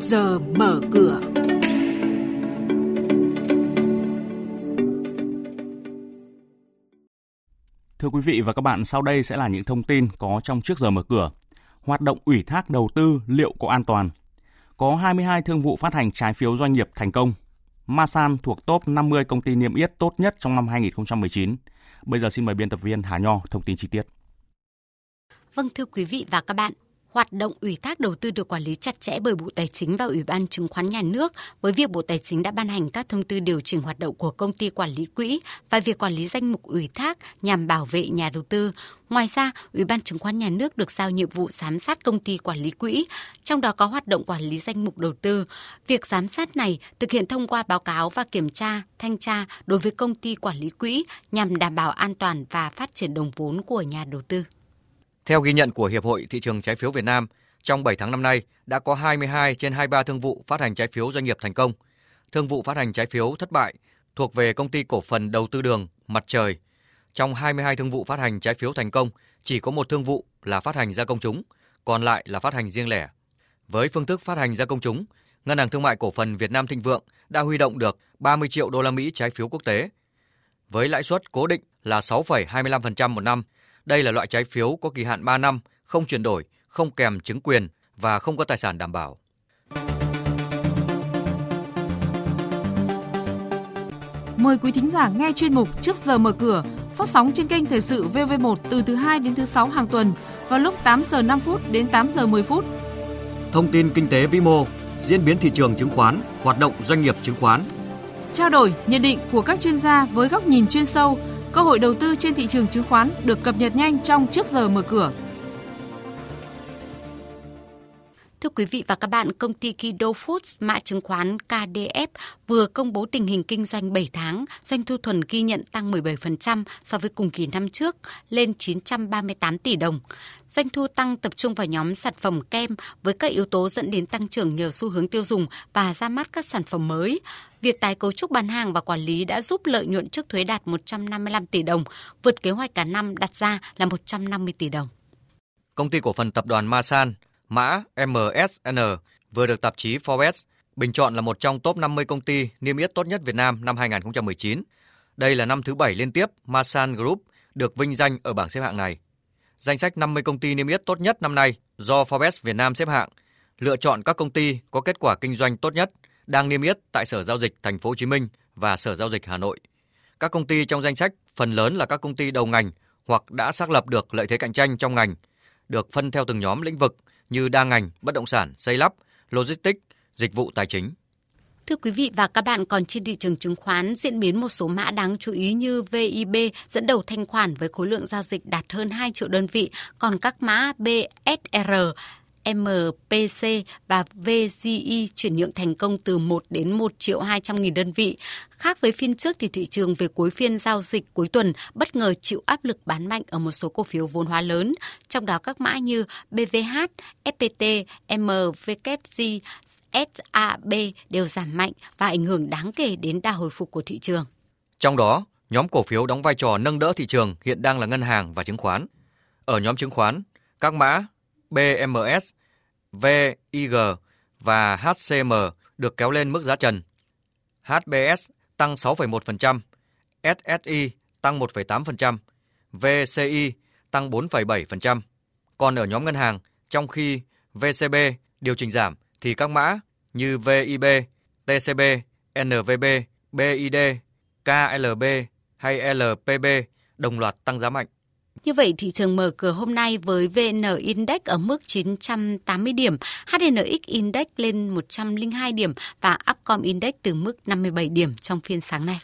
giờ mở cửa. Thưa quý vị và các bạn, sau đây sẽ là những thông tin có trong trước giờ mở cửa. Hoạt động ủy thác đầu tư liệu có an toàn? Có 22 thương vụ phát hành trái phiếu doanh nghiệp thành công. Masan thuộc top 50 công ty niêm yết tốt nhất trong năm 2019. Bây giờ xin mời biên tập viên Hà Nho thông tin chi tiết. Vâng thưa quý vị và các bạn, Hoạt động ủy thác đầu tư được quản lý chặt chẽ bởi Bộ Tài chính và Ủy ban Chứng khoán Nhà nước với việc Bộ Tài chính đã ban hành các thông tư điều chỉnh hoạt động của công ty quản lý quỹ và việc quản lý danh mục ủy thác nhằm bảo vệ nhà đầu tư. Ngoài ra, Ủy ban Chứng khoán Nhà nước được giao nhiệm vụ giám sát công ty quản lý quỹ, trong đó có hoạt động quản lý danh mục đầu tư. Việc giám sát này thực hiện thông qua báo cáo và kiểm tra, thanh tra đối với công ty quản lý quỹ nhằm đảm bảo an toàn và phát triển đồng vốn của nhà đầu tư. Theo ghi nhận của Hiệp hội Thị trường Trái phiếu Việt Nam, trong 7 tháng năm nay đã có 22 trên 23 thương vụ phát hành trái phiếu doanh nghiệp thành công. Thương vụ phát hành trái phiếu thất bại thuộc về công ty cổ phần đầu tư đường Mặt Trời. Trong 22 thương vụ phát hành trái phiếu thành công, chỉ có một thương vụ là phát hành ra công chúng, còn lại là phát hành riêng lẻ. Với phương thức phát hành ra công chúng, Ngân hàng Thương mại Cổ phần Việt Nam Thịnh Vượng đã huy động được 30 triệu đô la Mỹ trái phiếu quốc tế. Với lãi suất cố định là 6,25% một năm, đây là loại trái phiếu có kỳ hạn 3 năm, không chuyển đổi, không kèm chứng quyền và không có tài sản đảm bảo. Mời quý thính giả nghe chuyên mục Trước giờ mở cửa phát sóng trên kênh Thời sự VV1 từ thứ 2 đến thứ 6 hàng tuần vào lúc 8 giờ 5 phút đến 8 giờ 10 phút. Thông tin kinh tế vĩ mô, diễn biến thị trường chứng khoán, hoạt động doanh nghiệp chứng khoán. Trao đổi, nhận định của các chuyên gia với góc nhìn chuyên sâu – Cơ hội đầu tư trên thị trường chứng khoán được cập nhật nhanh trong trước giờ mở cửa. Quý vị và các bạn, công ty Kido Foods, mã chứng khoán KDF vừa công bố tình hình kinh doanh 7 tháng, doanh thu thuần ghi nhận tăng 17% so với cùng kỳ năm trước, lên 938 tỷ đồng. Doanh thu tăng tập trung vào nhóm sản phẩm kem với các yếu tố dẫn đến tăng trưởng nhờ xu hướng tiêu dùng và ra mắt các sản phẩm mới. Việc tái cấu trúc bán hàng và quản lý đã giúp lợi nhuận trước thuế đạt 155 tỷ đồng, vượt kế hoạch cả năm đặt ra là 150 tỷ đồng. Công ty cổ phần tập đoàn Masan mã MSN vừa được tạp chí Forbes bình chọn là một trong top 50 công ty niêm yết tốt nhất Việt Nam năm 2019. Đây là năm thứ bảy liên tiếp Masan Group được vinh danh ở bảng xếp hạng này. Danh sách 50 công ty niêm yết tốt nhất năm nay do Forbes Việt Nam xếp hạng, lựa chọn các công ty có kết quả kinh doanh tốt nhất đang niêm yết tại Sở giao dịch Thành phố Hồ Chí Minh và Sở giao dịch Hà Nội. Các công ty trong danh sách phần lớn là các công ty đầu ngành hoặc đã xác lập được lợi thế cạnh tranh trong ngành, được phân theo từng nhóm lĩnh vực như đa ngành, bất động sản, xây lắp, logistics, dịch vụ tài chính. Thưa quý vị và các bạn, còn trên thị trường chứng khoán diễn biến một số mã đáng chú ý như VIB dẫn đầu thanh khoản với khối lượng giao dịch đạt hơn 2 triệu đơn vị, còn các mã BSR MPC và VGI chuyển nhượng thành công từ 1 đến 1 triệu 200 nghìn đơn vị. Khác với phiên trước thì thị trường về cuối phiên giao dịch cuối tuần bất ngờ chịu áp lực bán mạnh ở một số cổ phiếu vốn hóa lớn, trong đó các mã như BVH, FPT, MVKG, SAB đều giảm mạnh và ảnh hưởng đáng kể đến đà hồi phục của thị trường. Trong đó, nhóm cổ phiếu đóng vai trò nâng đỡ thị trường hiện đang là ngân hàng và chứng khoán. Ở nhóm chứng khoán, các mã BMS, VIG và HCM được kéo lên mức giá trần. HBS tăng 6,1%, SSI tăng 1,8%, VCI tăng 4,7%. Còn ở nhóm ngân hàng, trong khi VCB điều chỉnh giảm thì các mã như VIB, TCB, NVB, BID, KLB hay LPB đồng loạt tăng giá mạnh. Như vậy, thị trường mở cửa hôm nay với VN Index ở mức 980 điểm, HNX Index lên 102 điểm và Upcom Index từ mức 57 điểm trong phiên sáng nay.